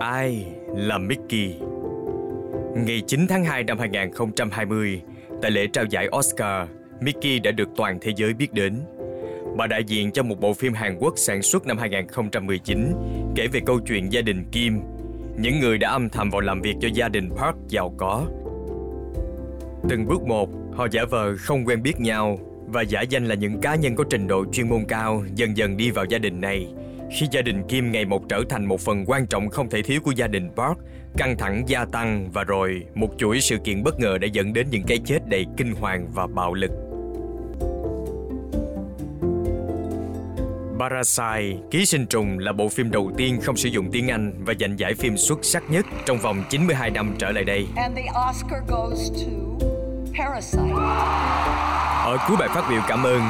Ai là Mickey? Ngày 9 tháng 2 năm 2020, tại lễ trao giải Oscar, Mickey đã được toàn thế giới biết đến. Bà đại diện cho một bộ phim Hàn Quốc sản xuất năm 2019 kể về câu chuyện gia đình Kim, những người đã âm thầm vào làm việc cho gia đình Park giàu có. Từng bước một, họ giả vờ không quen biết nhau và giả danh là những cá nhân có trình độ chuyên môn cao dần dần đi vào gia đình này khi gia đình Kim ngày một trở thành một phần quan trọng không thể thiếu của gia đình Park, căng thẳng gia tăng và rồi một chuỗi sự kiện bất ngờ đã dẫn đến những cái chết đầy kinh hoàng và bạo lực. Parasite, Ký sinh trùng là bộ phim đầu tiên không sử dụng tiếng Anh và giành giải phim xuất sắc nhất trong vòng 92 năm trở lại đây. And the Oscar goes to Parasite. Ở cuối bài phát biểu cảm ơn,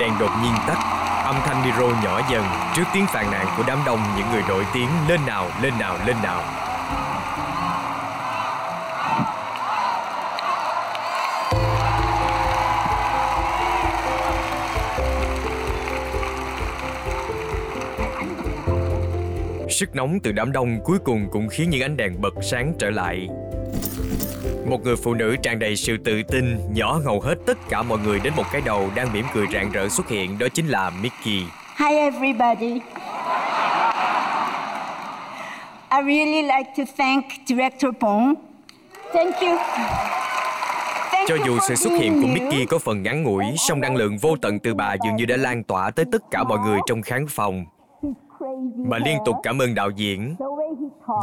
đèn đột nhiên tắt, âm thanh micro nhỏ dần trước tiếng phàn nàn của đám đông những người nổi tiếng lên nào, lên nào, lên nào. Sức nóng từ đám đông cuối cùng cũng khiến những ánh đèn bật sáng trở lại. Một người phụ nữ tràn đầy sự tự tin, nhỏ hầu hết tất cả mọi người đến một cái đầu đang mỉm cười rạng rỡ xuất hiện, đó chính là Mickey. Hi, everybody. I really like to thank Director Bong. Thank you. Thank Cho dù sự xuất hiện của. Mickey có phần ngắn ngủi, song năng lượng vô tận từ bà dường như đã lan tỏa tới tất cả mọi người trong khán phòng. Bà liên tục cảm ơn đạo diễn,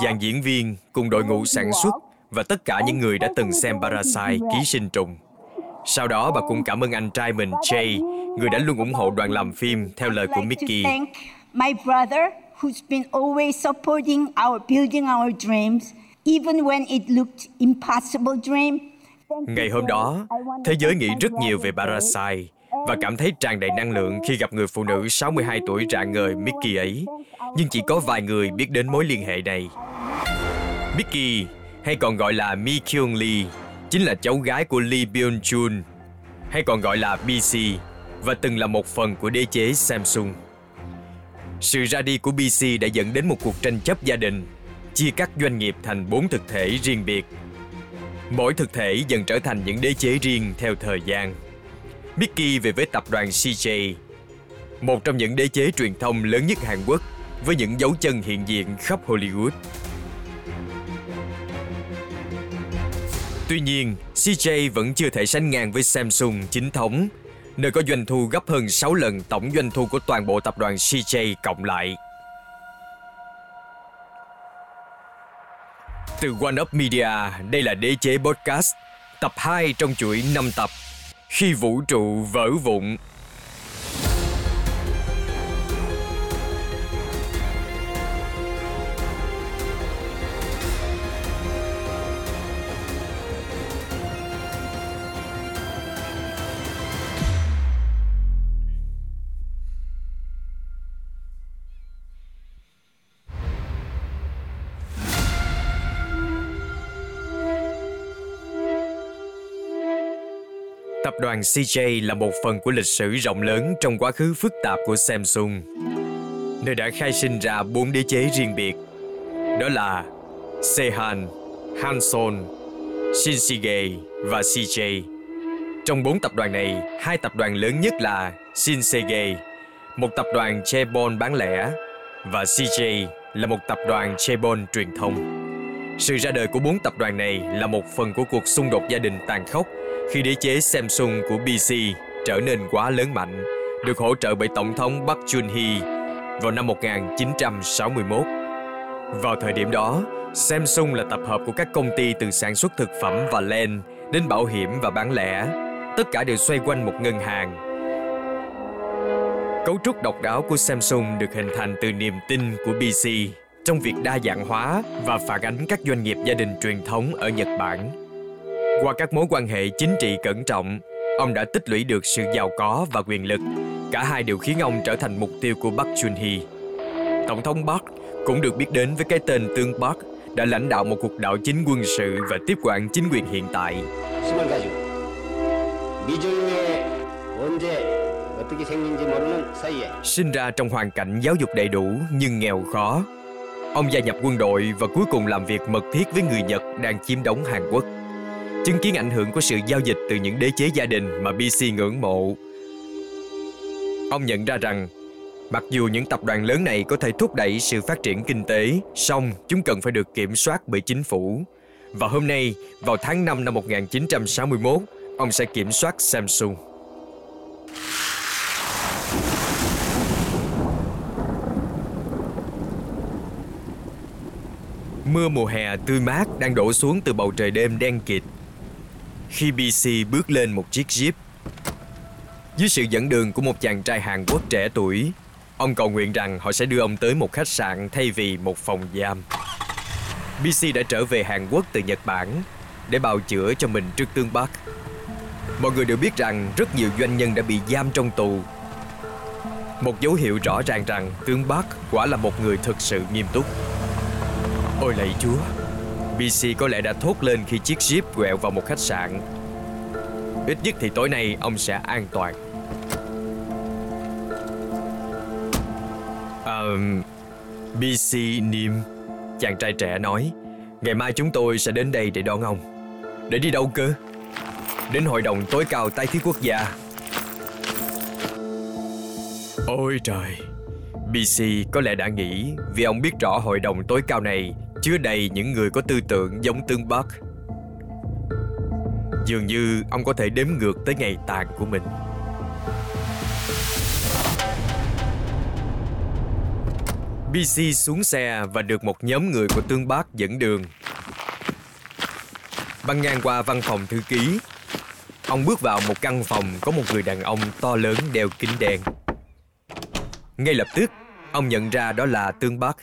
dàn diễn viên cùng đội ngũ sản xuất và tất cả những người đã từng xem Parasite ký sinh trùng. Sau đó bà cũng cảm ơn anh trai mình Jay, người đã luôn ủng hộ đoàn làm phim theo lời của Mickey. my brother who's been always supporting our building our dreams, even when it looked impossible dream. Ngày hôm đó, thế giới nghĩ rất nhiều về. Parasite và cảm thấy tràn đầy năng lượng khi gặp người phụ nữ 62 tuổi rạng ngời Mickey ấy. Nhưng chỉ có vài người biết đến mối liên hệ này. Mickey, hay còn gọi là Mi Kyung Lee, chính là cháu gái của Lee Byung Chun, hay còn gọi là BC, và từng là một phần của đế chế Samsung. Sự ra đi của BC đã dẫn đến một cuộc tranh chấp gia đình, chia cắt doanh nghiệp thành bốn thực thể riêng biệt. Mỗi thực thể dần trở thành những đế chế riêng theo thời gian. Mickey về với tập đoàn CJ, một trong những đế chế truyền thông lớn nhất Hàn Quốc với những dấu chân hiện diện khắp Hollywood. Tuy nhiên, CJ vẫn chưa thể sánh ngang với Samsung chính thống, nơi có doanh thu gấp hơn 6 lần tổng doanh thu của toàn bộ tập đoàn CJ cộng lại. Từ One Up Media, đây là Đế chế Podcast, tập 2 trong chuỗi 5 tập. Khi vũ trụ vỡ vụn, Tập đoàn CJ là một phần của lịch sử rộng lớn trong quá khứ phức tạp của Samsung, nơi đã khai sinh ra bốn đế chế riêng biệt. Đó là Sehan, Hanson, Shinsegae và CJ. Trong bốn tập đoàn này, hai tập đoàn lớn nhất là Shinsegae, một tập đoàn Chebon bán lẻ, và CJ là một tập đoàn Chebon truyền thông. Sự ra đời của bốn tập đoàn này là một phần của cuộc xung đột gia đình tàn khốc khi đế chế Samsung của BC trở nên quá lớn mạnh, được hỗ trợ bởi Tổng thống Park Geun-hye vào năm 1961. Vào thời điểm đó, Samsung là tập hợp của các công ty từ sản xuất thực phẩm và len đến bảo hiểm và bán lẻ. Tất cả đều xoay quanh một ngân hàng. Cấu trúc độc đáo của Samsung được hình thành từ niềm tin của BC trong việc đa dạng hóa và phản ánh các doanh nghiệp gia đình truyền thống ở Nhật Bản. Qua các mối quan hệ chính trị cẩn trọng, ông đã tích lũy được sự giàu có và quyền lực. Cả hai đều khiến ông trở thành mục tiêu của Park Chung Hee. Tổng thống Park cũng được biết đến với cái tên Tương Park đã lãnh đạo một cuộc đảo chính quân sự và tiếp quản chính quyền hiện tại. Sinh ra trong hoàn cảnh giáo dục đầy đủ nhưng nghèo khó, ông gia nhập quân đội và cuối cùng làm việc mật thiết với người Nhật đang chiếm đóng Hàn Quốc. Chứng kiến ảnh hưởng của sự giao dịch từ những đế chế gia đình mà BC ngưỡng mộ. Ông nhận ra rằng, mặc dù những tập đoàn lớn này có thể thúc đẩy sự phát triển kinh tế, song chúng cần phải được kiểm soát bởi chính phủ. Và hôm nay, vào tháng 5 năm 1961, ông sẽ kiểm soát Samsung. Mưa mùa hè tươi mát đang đổ xuống từ bầu trời đêm đen kịt. Khi BC bước lên một chiếc Jeep, dưới sự dẫn đường của một chàng trai Hàn Quốc trẻ tuổi, ông cầu nguyện rằng họ sẽ đưa ông tới một khách sạn thay vì một phòng giam. BC đã trở về Hàn Quốc từ Nhật Bản để bào chữa cho mình trước tương Bắc. Mọi người đều biết rằng rất nhiều doanh nhân đã bị giam trong tù. Một dấu hiệu rõ ràng rằng tướng Bắc quả là một người thực sự nghiêm túc. Ôi lạy chúa BC có lẽ đã thốt lên khi chiếc Jeep quẹo vào một khách sạn. Ít nhất thì tối nay ông sẽ an toàn. À, BC Nim Chàng trai trẻ nói Ngày mai chúng tôi sẽ đến đây để đón ông. Để đi đâu cơ? Đến hội đồng tối cao tái thiết quốc gia. Ôi trời BC có lẽ đã nghĩ vì ông biết rõ hội đồng tối cao này chứa đầy những người có tư tưởng giống tương Bắc. Dường như ông có thể đếm ngược tới ngày tàn của mình. BC xuống xe và được một nhóm người của tương Bắc dẫn đường. Băng ngang qua văn phòng thư ký, ông bước vào một căn phòng có một người đàn ông to lớn đeo kính đen. Ngay lập tức, ông nhận ra đó là Tương Bắc,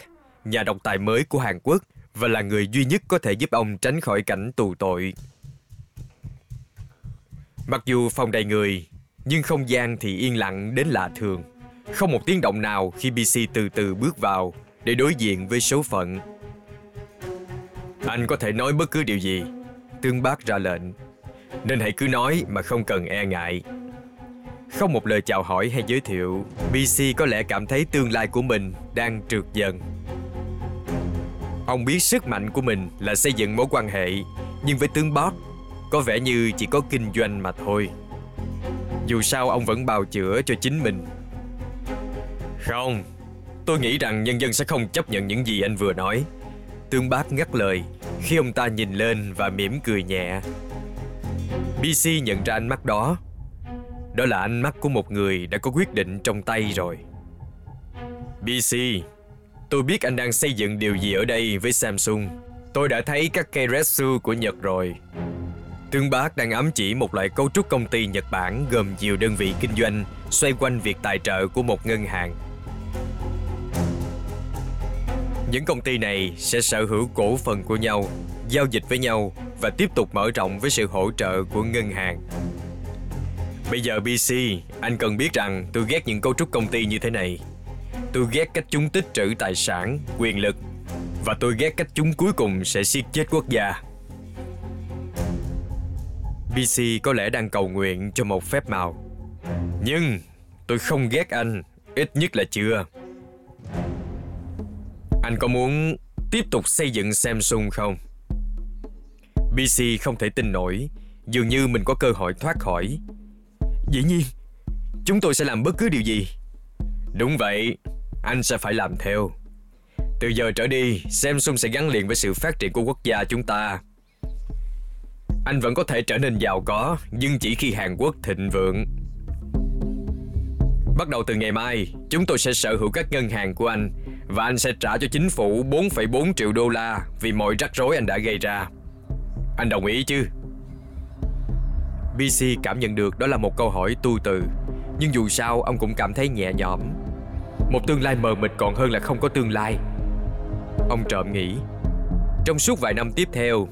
nhà độc tài mới của Hàn Quốc và là người duy nhất có thể giúp ông tránh khỏi cảnh tù tội. Mặc dù phòng đầy người, nhưng không gian thì yên lặng đến lạ thường. Không một tiếng động nào khi BC từ từ bước vào để đối diện với số phận. Anh có thể nói bất cứ điều gì, Tương Bác ra lệnh. Nên hãy cứ nói mà không cần e ngại. Không một lời chào hỏi hay giới thiệu, BC có lẽ cảm thấy tương lai của mình đang trượt dần. Ông biết sức mạnh của mình là xây dựng mối quan hệ, nhưng với tướng Bob, có vẻ như chỉ có kinh doanh mà thôi. Dù sao ông vẫn bào chữa cho chính mình. Không, tôi nghĩ rằng nhân dân sẽ không chấp nhận những gì anh vừa nói. Tướng bác ngắt lời khi ông ta nhìn lên và mỉm cười nhẹ. BC nhận ra ánh mắt đó. Đó là ánh mắt của một người đã có quyết định trong tay rồi. BC, Tôi biết anh đang xây dựng điều gì ở đây với Samsung. Tôi đã thấy các cây Retsu của Nhật rồi. Tương Bác đang ám chỉ một loại cấu trúc công ty Nhật Bản gồm nhiều đơn vị kinh doanh xoay quanh việc tài trợ của một ngân hàng. Những công ty này sẽ sở hữu cổ phần của nhau, giao dịch với nhau và tiếp tục mở rộng với sự hỗ trợ của ngân hàng. Bây giờ BC, anh cần biết rằng tôi ghét những cấu trúc công ty như thế này. Tôi ghét cách chúng tích trữ tài sản, quyền lực. Và tôi ghét cách chúng cuối cùng sẽ siết chết quốc gia. BC có lẽ đang cầu nguyện cho một phép màu. Nhưng tôi không ghét anh Ít nhất là chưa. Anh có muốn tiếp tục xây dựng Samsung không? BC không thể tin nổi Dường như mình có cơ hội thoát khỏi. Dĩ nhiên Chúng tôi sẽ làm bất cứ điều gì. Đúng vậy anh sẽ phải làm theo. Từ giờ trở đi, Samsung sẽ gắn liền với sự phát triển của quốc gia chúng ta. Anh vẫn có thể trở nên giàu có, nhưng chỉ khi Hàn Quốc thịnh vượng. Bắt đầu từ ngày mai, chúng tôi sẽ sở hữu các ngân hàng của anh và anh sẽ trả cho chính phủ 4,4 triệu đô la vì mọi rắc rối anh đã gây ra. Anh đồng ý chứ? BC cảm nhận được đó là một câu hỏi tu từ, nhưng dù sao ông cũng cảm thấy nhẹ nhõm một tương lai mờ mịt còn hơn là không có tương lai. Ông trộm nghĩ, Trong suốt vài năm tiếp theo,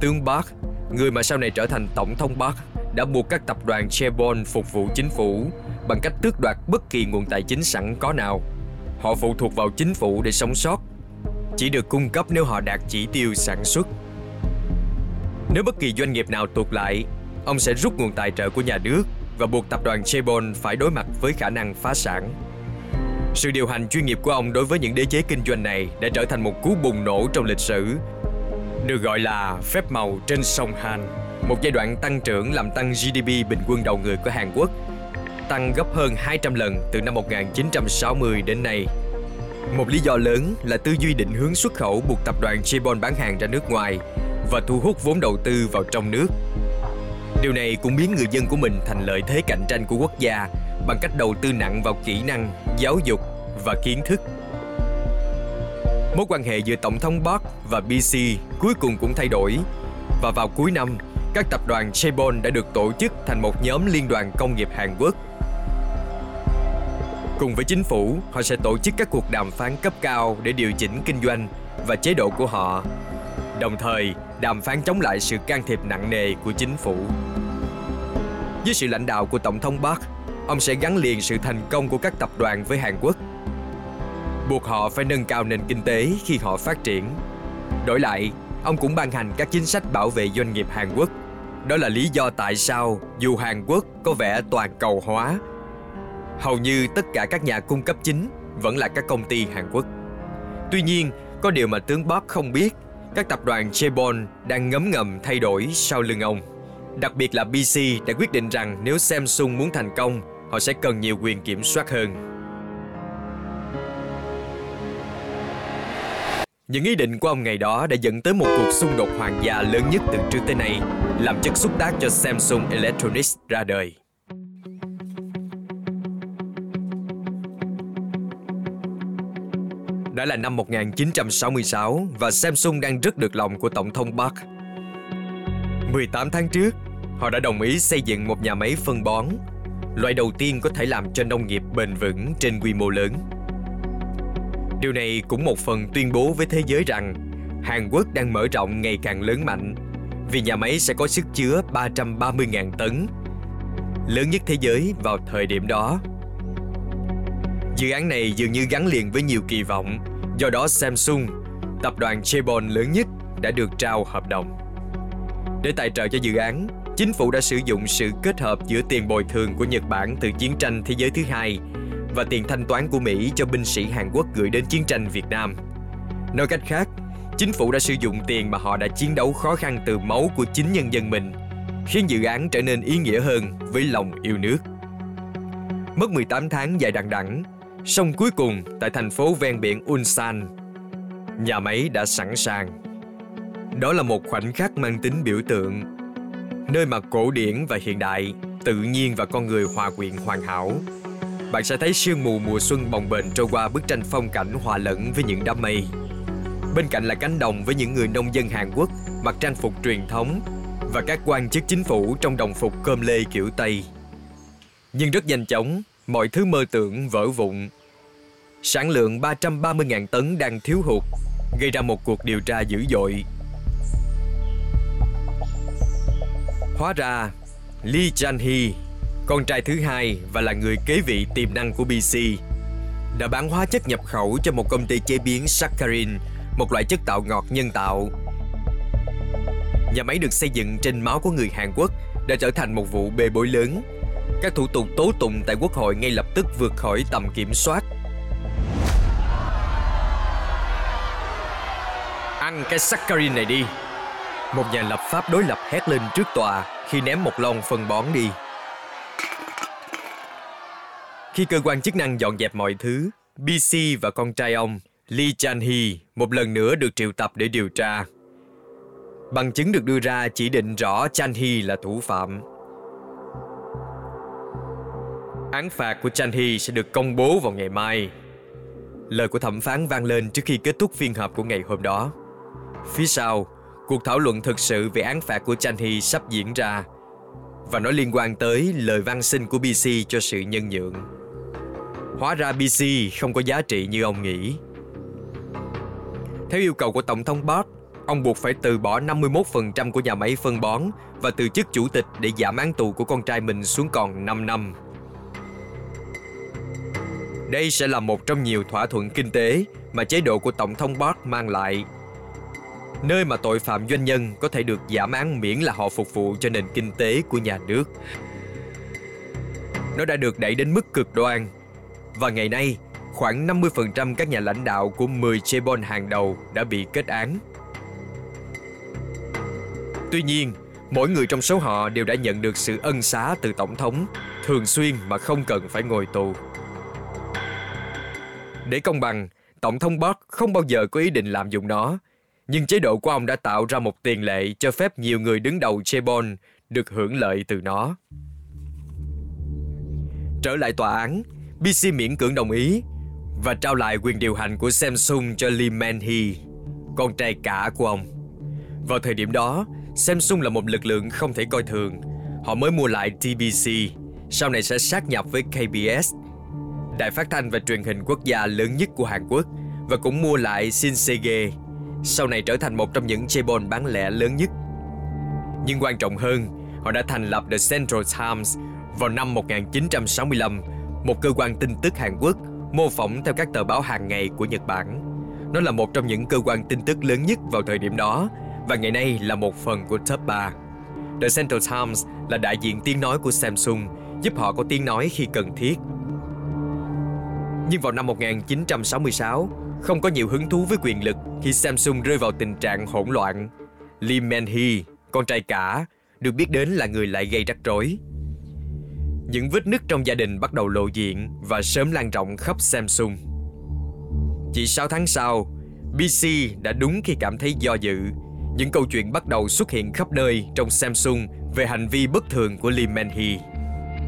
Tướng Park Người mà sau này trở thành Tổng thống Park Đã buộc các tập đoàn Chevron phục vụ chính phủ Bằng cách tước đoạt bất kỳ nguồn tài chính sẵn có nào. Họ phụ thuộc vào chính phủ để sống sót, Chỉ được cung cấp nếu họ đạt chỉ tiêu sản xuất. Nếu bất kỳ doanh nghiệp nào tuột lại, Ông sẽ rút nguồn tài trợ của nhà nước Và buộc tập đoàn Chevron phải đối mặt với khả năng phá sản. Sự điều hành chuyên nghiệp của ông đối với những đế chế kinh doanh này đã trở thành một cú bùng nổ trong lịch sử, được gọi là phép màu trên sông Han, một giai đoạn tăng trưởng làm tăng GDP bình quân đầu người của Hàn Quốc, tăng gấp hơn 200 lần từ năm 1960 đến nay. Một lý do lớn là tư duy định hướng xuất khẩu buộc tập đoàn Chebon bán hàng ra nước ngoài và thu hút vốn đầu tư vào trong nước. Điều này cũng biến người dân của mình thành lợi thế cạnh tranh của quốc gia bằng cách đầu tư nặng vào kỹ năng, giáo dục và kiến thức. Mối quan hệ giữa Tổng thống Park và BC cuối cùng cũng thay đổi và vào cuối năm, các tập đoàn Chaebol đã được tổ chức thành một nhóm liên đoàn công nghiệp Hàn Quốc. Cùng với chính phủ, họ sẽ tổ chức các cuộc đàm phán cấp cao để điều chỉnh kinh doanh và chế độ của họ, đồng thời đàm phán chống lại sự can thiệp nặng nề của chính phủ. Dưới sự lãnh đạo của Tổng thống Park, ông sẽ gắn liền sự thành công của các tập đoàn với Hàn Quốc. Buộc họ phải nâng cao nền kinh tế khi họ phát triển. Đổi lại, ông cũng ban hành các chính sách bảo vệ doanh nghiệp Hàn Quốc. Đó là lý do tại sao dù Hàn Quốc có vẻ toàn cầu hóa, hầu như tất cả các nhà cung cấp chính vẫn là các công ty Hàn Quốc. Tuy nhiên, có điều mà tướng Bob không biết, các tập đoàn Chebon đang ngấm ngầm thay đổi sau lưng ông. Đặc biệt là BC đã quyết định rằng nếu Samsung muốn thành công, họ sẽ cần nhiều quyền kiểm soát hơn. Những ý định của ông ngày đó đã dẫn tới một cuộc xung đột hoàng gia lớn nhất từ trước tới nay, làm chất xúc tác cho Samsung Electronics ra đời. Đã là năm 1966 và Samsung đang rất được lòng của Tổng thống Park. 18 tháng trước, họ đã đồng ý xây dựng một nhà máy phân bón, loại đầu tiên có thể làm cho nông nghiệp bền vững trên quy mô lớn. Điều này cũng một phần tuyên bố với thế giới rằng Hàn Quốc đang mở rộng ngày càng lớn mạnh vì nhà máy sẽ có sức chứa 330.000 tấn, lớn nhất thế giới vào thời điểm đó. Dự án này dường như gắn liền với nhiều kỳ vọng, do đó Samsung, tập đoàn Chebon lớn nhất, đã được trao hợp đồng. Để tài trợ cho dự án, chính phủ đã sử dụng sự kết hợp giữa tiền bồi thường của Nhật Bản từ chiến tranh thế giới thứ hai và tiền thanh toán của Mỹ cho binh sĩ Hàn Quốc gửi đến chiến tranh Việt Nam. Nói cách khác, chính phủ đã sử dụng tiền mà họ đã chiến đấu khó khăn từ máu của chính nhân dân mình, khiến dự án trở nên ý nghĩa hơn với lòng yêu nước. Mất 18 tháng dài đằng đẵng, song cuối cùng tại thành phố ven biển Ulsan, nhà máy đã sẵn sàng. Đó là một khoảnh khắc mang tính biểu tượng, nơi mà cổ điển và hiện đại, tự nhiên và con người hòa quyện hoàn hảo bạn sẽ thấy sương mù mùa xuân bồng bềnh trôi qua bức tranh phong cảnh hòa lẫn với những đám mây. Bên cạnh là cánh đồng với những người nông dân Hàn Quốc mặc trang phục truyền thống và các quan chức chính phủ trong đồng phục cơm lê kiểu Tây. Nhưng rất nhanh chóng, mọi thứ mơ tưởng vỡ vụn. Sản lượng 330.000 tấn đang thiếu hụt, gây ra một cuộc điều tra dữ dội. Hóa ra, Lee Chan-hee con trai thứ hai và là người kế vị tiềm năng của BC, đã bán hóa chất nhập khẩu cho một công ty chế biến saccharin, một loại chất tạo ngọt nhân tạo. Nhà máy được xây dựng trên máu của người Hàn Quốc đã trở thành một vụ bê bối lớn. Các thủ tục tố tụng tại Quốc hội ngay lập tức vượt khỏi tầm kiểm soát. Ăn cái saccharin này đi. Một nhà lập pháp đối lập hét lên trước tòa khi ném một lon phân bón đi. Khi cơ quan chức năng dọn dẹp mọi thứ, BC và con trai ông, Lee Chan-hee, một lần nữa được triệu tập để điều tra. Bằng chứng được đưa ra chỉ định rõ Chan-hee là thủ phạm. Án phạt của Chan-hee sẽ được công bố vào ngày mai. Lời của thẩm phán vang lên trước khi kết thúc phiên họp của ngày hôm đó. Phía sau, cuộc thảo luận thực sự về án phạt của Chan-hee sắp diễn ra và nó liên quan tới lời văn xin của BC cho sự nhân nhượng. Hóa ra BC không có giá trị như ông nghĩ. Theo yêu cầu của Tổng thống Bart, ông buộc phải từ bỏ 51% của nhà máy phân bón và từ chức chủ tịch để giảm án tù của con trai mình xuống còn 5 năm. Đây sẽ là một trong nhiều thỏa thuận kinh tế mà chế độ của Tổng thống Bart mang lại. Nơi mà tội phạm doanh nhân có thể được giảm án miễn là họ phục vụ cho nền kinh tế của nhà nước. Nó đã được đẩy đến mức cực đoan và ngày nay, khoảng 50% các nhà lãnh đạo của 10 chaebol hàng đầu đã bị kết án. Tuy nhiên, mỗi người trong số họ đều đã nhận được sự ân xá từ Tổng thống, thường xuyên mà không cần phải ngồi tù. Để công bằng, Tổng thống Park không bao giờ có ý định làm dụng nó, nhưng chế độ của ông đã tạo ra một tiền lệ cho phép nhiều người đứng đầu Chebon được hưởng lợi từ nó. Trở lại tòa án, BC miễn cưỡng đồng ý và trao lại quyền điều hành của Samsung cho Lee Man-hee, con trai cả của ông. Vào thời điểm đó, Samsung là một lực lượng không thể coi thường. Họ mới mua lại TBC, sau này sẽ sát nhập với KBS, đài phát thanh và truyền hình quốc gia lớn nhất của Hàn Quốc và cũng mua lại Shinsegae, sau này trở thành một trong những chaebol bán lẻ lớn nhất. Nhưng quan trọng hơn, họ đã thành lập The Central Times vào năm 1965, một cơ quan tin tức Hàn Quốc mô phỏng theo các tờ báo hàng ngày của Nhật Bản. Nó là một trong những cơ quan tin tức lớn nhất vào thời điểm đó và ngày nay là một phần của top 3. The Central Times là đại diện tiếng nói của Samsung, giúp họ có tiếng nói khi cần thiết. Nhưng vào năm 1966, không có nhiều hứng thú với quyền lực khi Samsung rơi vào tình trạng hỗn loạn. Lee Man-hee, con trai cả, được biết đến là người lại gây rắc rối. Những vết nứt trong gia đình bắt đầu lộ diện và sớm lan rộng khắp Samsung. Chỉ 6 tháng sau, BC đã đúng khi cảm thấy do dự. Những câu chuyện bắt đầu xuất hiện khắp nơi trong Samsung về hành vi bất thường của Lee Man-hee.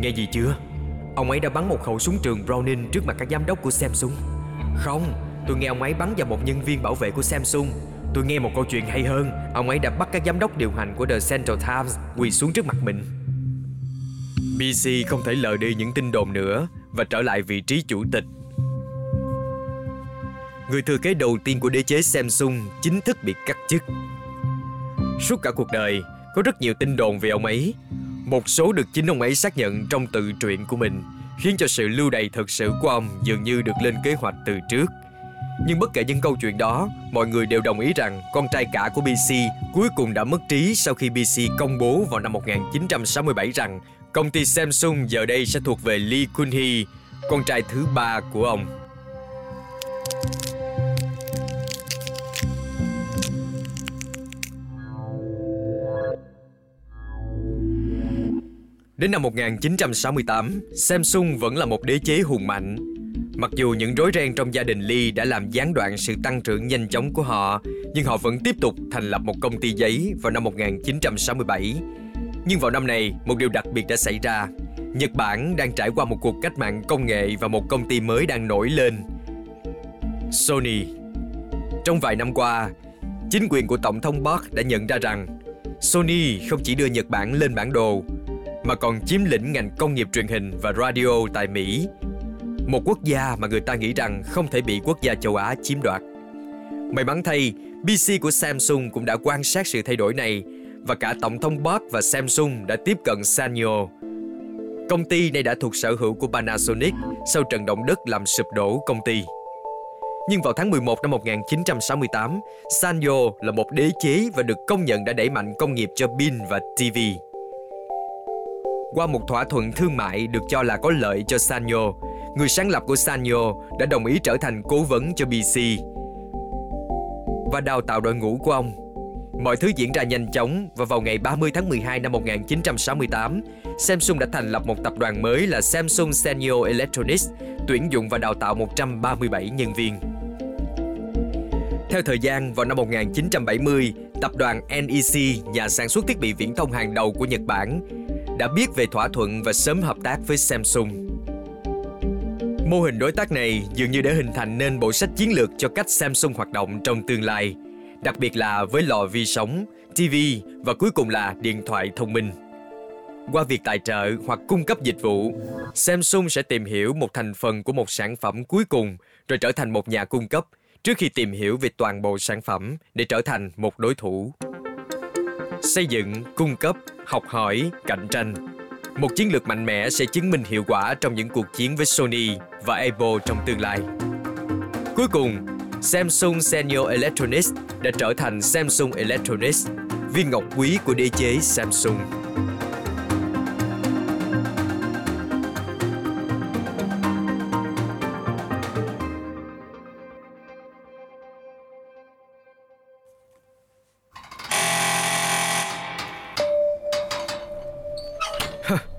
Nghe gì chưa? Ông ấy đã bắn một khẩu súng trường Browning trước mặt các giám đốc của Samsung. Không, tôi nghe ông ấy bắn vào một nhân viên bảo vệ của Samsung. Tôi nghe một câu chuyện hay hơn, ông ấy đã bắt các giám đốc điều hành của The Central Times quỳ xuống trước mặt mình. BC không thể lờ đi những tin đồn nữa và trở lại vị trí chủ tịch. Người thừa kế đầu tiên của đế chế Samsung chính thức bị cắt chức. Suốt cả cuộc đời, có rất nhiều tin đồn về ông ấy. Một số được chính ông ấy xác nhận trong tự truyện của mình, khiến cho sự lưu đày thật sự của ông dường như được lên kế hoạch từ trước. Nhưng bất kể những câu chuyện đó, mọi người đều đồng ý rằng con trai cả của BC cuối cùng đã mất trí sau khi BC công bố vào năm 1967 rằng công ty Samsung giờ đây sẽ thuộc về Lee Kun-hee, con trai thứ ba của ông. Đến năm 1968, Samsung vẫn là một đế chế hùng mạnh. Mặc dù những rối ren trong gia đình Lee đã làm gián đoạn sự tăng trưởng nhanh chóng của họ, nhưng họ vẫn tiếp tục thành lập một công ty giấy vào năm 1967. Nhưng vào năm này, một điều đặc biệt đã xảy ra. Nhật Bản đang trải qua một cuộc cách mạng công nghệ và một công ty mới đang nổi lên. Sony. Trong vài năm qua, chính quyền của Tổng thống Park đã nhận ra rằng Sony không chỉ đưa Nhật Bản lên bản đồ mà còn chiếm lĩnh ngành công nghiệp truyền hình và radio tại Mỹ. Một quốc gia mà người ta nghĩ rằng không thể bị quốc gia châu Á chiếm đoạt. May mắn thay, PC của Samsung cũng đã quan sát sự thay đổi này và cả Tổng thống Park và Samsung đã tiếp cận Sanyo. Công ty này đã thuộc sở hữu của Panasonic sau trận động đất làm sụp đổ công ty. Nhưng vào tháng 11 năm 1968, Sanyo là một đế chế và được công nhận đã đẩy mạnh công nghiệp cho pin và TV qua một thỏa thuận thương mại được cho là có lợi cho Sanyo, người sáng lập của Sanyo đã đồng ý trở thành cố vấn cho BC và đào tạo đội ngũ của ông. Mọi thứ diễn ra nhanh chóng và vào ngày 30 tháng 12 năm 1968, Samsung đã thành lập một tập đoàn mới là Samsung Sanyo Electronics, tuyển dụng và đào tạo 137 nhân viên. Theo thời gian, vào năm 1970, tập đoàn NEC, nhà sản xuất thiết bị viễn thông hàng đầu của Nhật Bản, đã biết về thỏa thuận và sớm hợp tác với Samsung. Mô hình đối tác này dường như đã hình thành nên bộ sách chiến lược cho cách Samsung hoạt động trong tương lai, đặc biệt là với lò vi sóng, TV và cuối cùng là điện thoại thông minh. Qua việc tài trợ hoặc cung cấp dịch vụ, Samsung sẽ tìm hiểu một thành phần của một sản phẩm cuối cùng rồi trở thành một nhà cung cấp trước khi tìm hiểu về toàn bộ sản phẩm để trở thành một đối thủ. Xây dựng, cung cấp học hỏi, cạnh tranh. Một chiến lược mạnh mẽ sẽ chứng minh hiệu quả trong những cuộc chiến với Sony và Apple trong tương lai. Cuối cùng, Samsung Senior Electronics đã trở thành Samsung Electronics, viên ngọc quý của đế chế Samsung.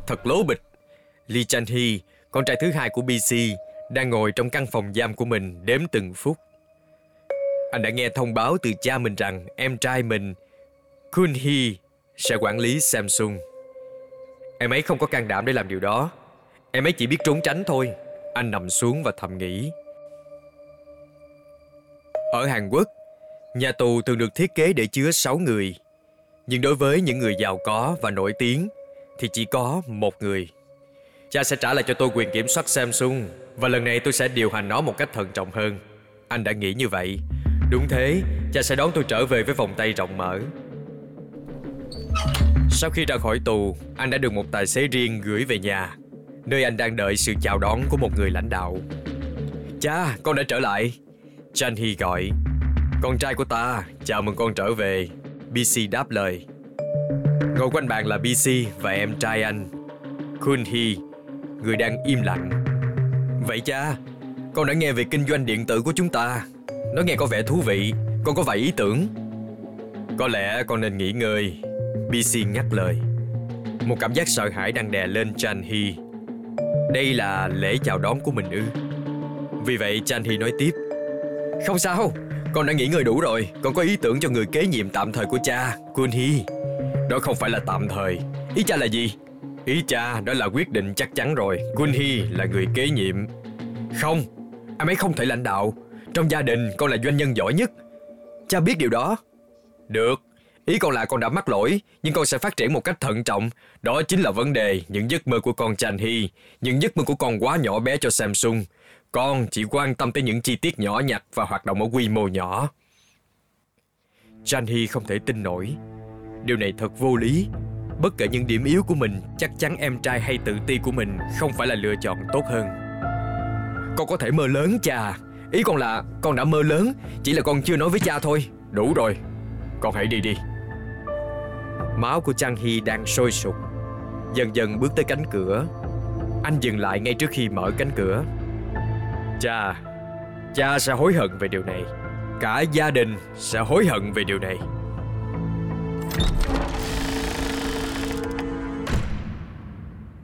Thật lố bịch. Lee Chan Hee, con trai thứ hai của BC, đang ngồi trong căn phòng giam của mình đếm từng phút. Anh đã nghe thông báo từ cha mình rằng em trai mình, Kun Hee, sẽ quản lý Samsung. Em ấy không có can đảm để làm điều đó. Em ấy chỉ biết trốn tránh thôi. Anh nằm xuống và thầm nghĩ. Ở Hàn Quốc, nhà tù thường được thiết kế để chứa 6 người. Nhưng đối với những người giàu có và nổi tiếng thì chỉ có một người. Cha sẽ trả lại cho tôi quyền kiểm soát Samsung và lần này tôi sẽ điều hành nó một cách thận trọng hơn. Anh đã nghĩ như vậy. Đúng thế, cha sẽ đón tôi trở về với vòng tay rộng mở. Sau khi ra khỏi tù, anh đã được một tài xế riêng gửi về nhà, nơi anh đang đợi sự chào đón của một người lãnh đạo. Cha, con đã trở lại. Chan Hy gọi. Con trai của ta, chào mừng con trở về. BC đáp lời. Ngồi quanh bàn là BC và em trai anh, Khun Hee, người đang im lặng. Vậy cha, con đã nghe về kinh doanh điện tử của chúng ta. Nó nghe có vẻ thú vị, con có vài ý tưởng. Có lẽ con nên nghỉ ngơi. BC ngắt lời. Một cảm giác sợ hãi đang đè lên Chan Hee. Đây là lễ chào đón của mình ư. Vì vậy Chan Hee nói tiếp. Không sao, con đã nghỉ ngơi đủ rồi. Con có ý tưởng cho người kế nhiệm tạm thời của cha, Kun Hee. Đó không phải là tạm thời. Ý cha là gì? Ý cha đó là quyết định chắc chắn rồi. Kun là người kế nhiệm. Không, anh ấy không thể lãnh đạo. Trong gia đình con là doanh nhân giỏi nhất. Cha biết điều đó. Được, Ý con là con đã mắc lỗi, nhưng con sẽ phát triển một cách thận trọng. Đó chính là vấn đề, những giấc mơ của con Chan Hee, những giấc mơ của con quá nhỏ bé cho Samsung. Con chỉ quan tâm tới những chi tiết nhỏ nhặt và hoạt động ở quy mô nhỏ. Chan Hee không thể tin nổi. Điều này thật vô lý. Bất kể những điểm yếu của mình, chắc chắn em trai hay tự ti của mình không phải là lựa chọn tốt hơn. Con có thể mơ lớn cha. Ý con là con đã mơ lớn, chỉ là con chưa nói với cha thôi. Đủ rồi, con hãy đi đi. Máu của Chang Hy đang sôi sục Dần dần bước tới cánh cửa Anh dừng lại ngay trước khi mở cánh cửa Cha Cha sẽ hối hận về điều này Cả gia đình sẽ hối hận về điều này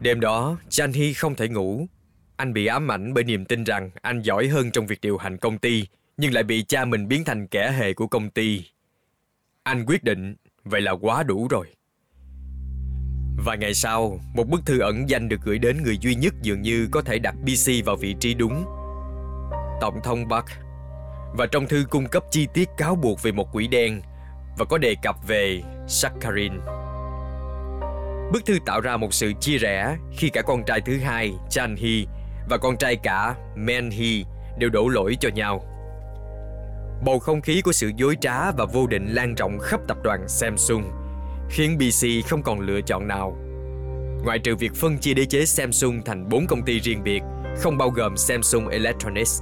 Đêm đó, Chan Hy không thể ngủ. Anh bị ám ảnh bởi niềm tin rằng anh giỏi hơn trong việc điều hành công ty, nhưng lại bị cha mình biến thành kẻ hề của công ty. Anh quyết định Vậy là quá đủ rồi. Vài ngày sau, một bức thư ẩn danh được gửi đến người duy nhất dường như có thể đặt BC vào vị trí đúng. Tổng thống Buck. Và trong thư cung cấp chi tiết cáo buộc về một quỷ đen và có đề cập về Sakharin. Bức thư tạo ra một sự chia rẽ khi cả con trai thứ hai, Chan Hee, và con trai cả, Men Hee, đều đổ lỗi cho nhau. Bầu không khí của sự dối trá và vô định lan rộng khắp tập đoàn Samsung, khiến BC không còn lựa chọn nào. Ngoại trừ việc phân chia đế chế Samsung thành 4 công ty riêng biệt, không bao gồm Samsung Electronics.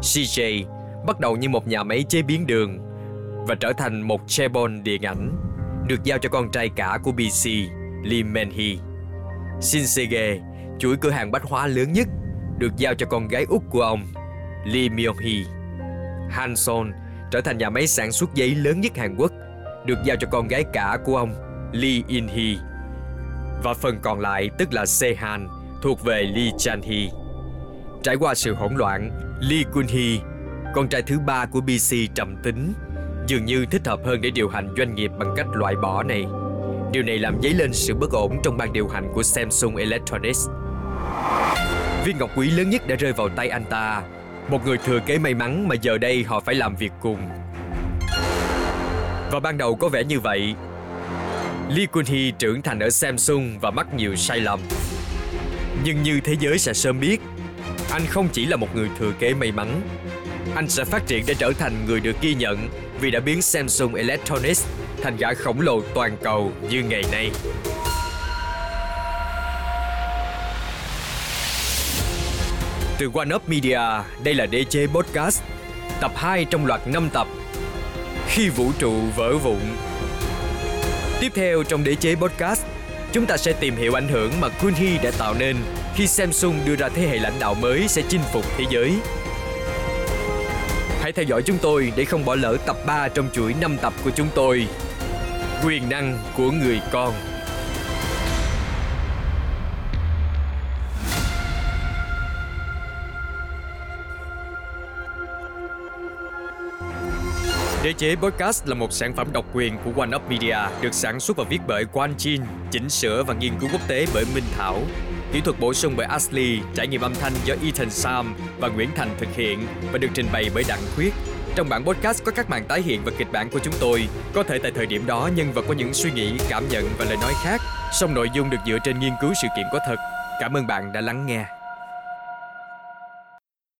CJ bắt đầu như một nhà máy chế biến đường và trở thành một chebon điện ảnh, được giao cho con trai cả của BC, Lee Man-hee. Shinsegae, chuỗi cửa hàng bách hóa lớn nhất, được giao cho con gái út của ông, Lee Myung-hee. Hanson trở thành nhà máy sản xuất giấy lớn nhất Hàn Quốc, được giao cho con gái cả của ông, Lee In-hee. Và phần còn lại tức là Sehan, thuộc về Lee Chan-hee. Trải qua sự hỗn loạn, Lee Kun-hee, con trai thứ ba của BC trầm tính, dường như thích hợp hơn để điều hành doanh nghiệp bằng cách loại bỏ này. Điều này làm dấy lên sự bất ổn trong ban điều hành của Samsung Electronics. Viên ngọc quý lớn nhất đã rơi vào tay anh ta một người thừa kế may mắn mà giờ đây họ phải làm việc cùng. Và ban đầu có vẻ như vậy. Lee Kun-hee trưởng thành ở Samsung và mắc nhiều sai lầm. Nhưng như thế giới sẽ sớm biết, anh không chỉ là một người thừa kế may mắn. Anh sẽ phát triển để trở thành người được ghi nhận vì đã biến Samsung Electronics thành gã khổng lồ toàn cầu như ngày nay. Từ One Up Media, đây là DJ chế Podcast, tập 2 trong loạt 5 tập. Khi vũ trụ vỡ vụn. Tiếp theo trong Đế chế Podcast, chúng ta sẽ tìm hiểu ảnh hưởng mà Kunhi đã tạo nên khi Samsung đưa ra thế hệ lãnh đạo mới sẽ chinh phục thế giới hãy theo dõi chúng tôi để không bỏ lỡ tập 3 trong chuỗi 5 tập của chúng tôi. Quyền năng của người con. Đế chế podcast là một sản phẩm độc quyền của One Up Media, được sản xuất và viết bởi Quan Chin, chỉnh sửa và nghiên cứu quốc tế bởi Minh Thảo, Kỹ thuật bổ sung bởi Ashley, trải nghiệm âm thanh do Ethan Sam và Nguyễn Thành thực hiện và được trình bày bởi Đặng Khuyết. Trong bản podcast có các màn tái hiện và kịch bản của chúng tôi. Có thể tại thời điểm đó nhân vật có những suy nghĩ, cảm nhận và lời nói khác, song nội dung được dựa trên nghiên cứu sự kiện có thật. Cảm ơn bạn đã lắng nghe.